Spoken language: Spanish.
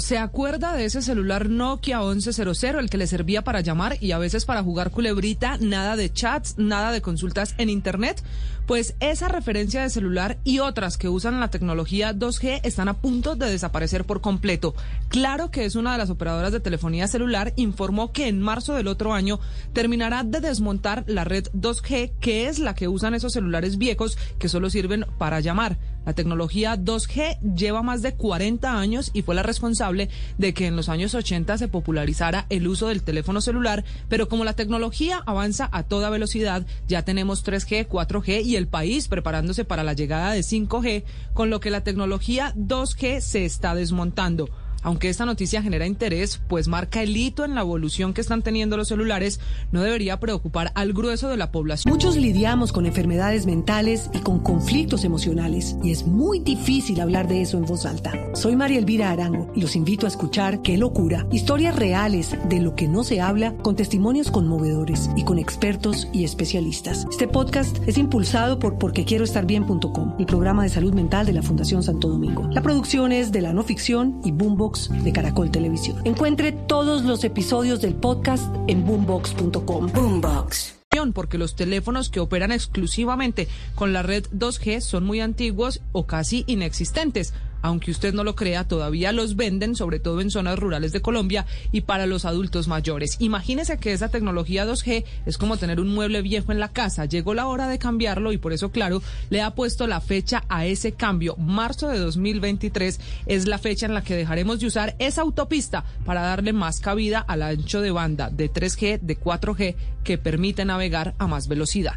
¿Se acuerda de ese celular Nokia 1100, el que le servía para llamar y a veces para jugar culebrita? Nada de chats, nada de consultas en Internet. Pues esa referencia de celular y otras que usan la tecnología 2G están a punto de desaparecer por completo. Claro que es una de las operadoras de telefonía celular, informó que en marzo del otro año terminará de desmontar la red 2G, que es la que usan esos celulares viejos que solo sirven para llamar. La tecnología 2G lleva más de 40 años y fue la responsable de que en los años 80 se popularizara el uso del teléfono celular, pero como la tecnología avanza a toda velocidad, ya tenemos 3G, 4G y el país preparándose para la llegada de 5G, con lo que la tecnología 2G se está desmontando. Aunque esta noticia genera interés, pues marca el hito en la evolución que están teniendo los celulares, no debería preocupar al grueso de la población. Muchos lidiamos con enfermedades mentales y con conflictos emocionales y es muy difícil hablar de eso en voz alta. Soy María Elvira Arango y los invito a escuchar Qué locura, historias reales de lo que no se habla con testimonios conmovedores y con expertos y especialistas. Este podcast es impulsado por porquequieroestarbien.com, el programa de salud mental de la Fundación Santo Domingo. La producción es de la no ficción y Boombox de Caracol Televisión. Encuentre todos los episodios del podcast en boombox.com. Boombox porque los teléfonos que operan exclusivamente con la red 2G son muy antiguos o casi inexistentes aunque usted no lo crea, todavía los venden, sobre todo en zonas rurales de Colombia y para los adultos mayores. Imagínese que esa tecnología 2G es como tener un mueble viejo en la casa. Llegó la hora de cambiarlo y por eso, claro, le ha puesto la fecha a ese cambio. Marzo de 2023 es la fecha en la que dejaremos de usar esa autopista para darle más cabida al ancho de banda de 3G, de 4G, que permite navegar a más velocidad.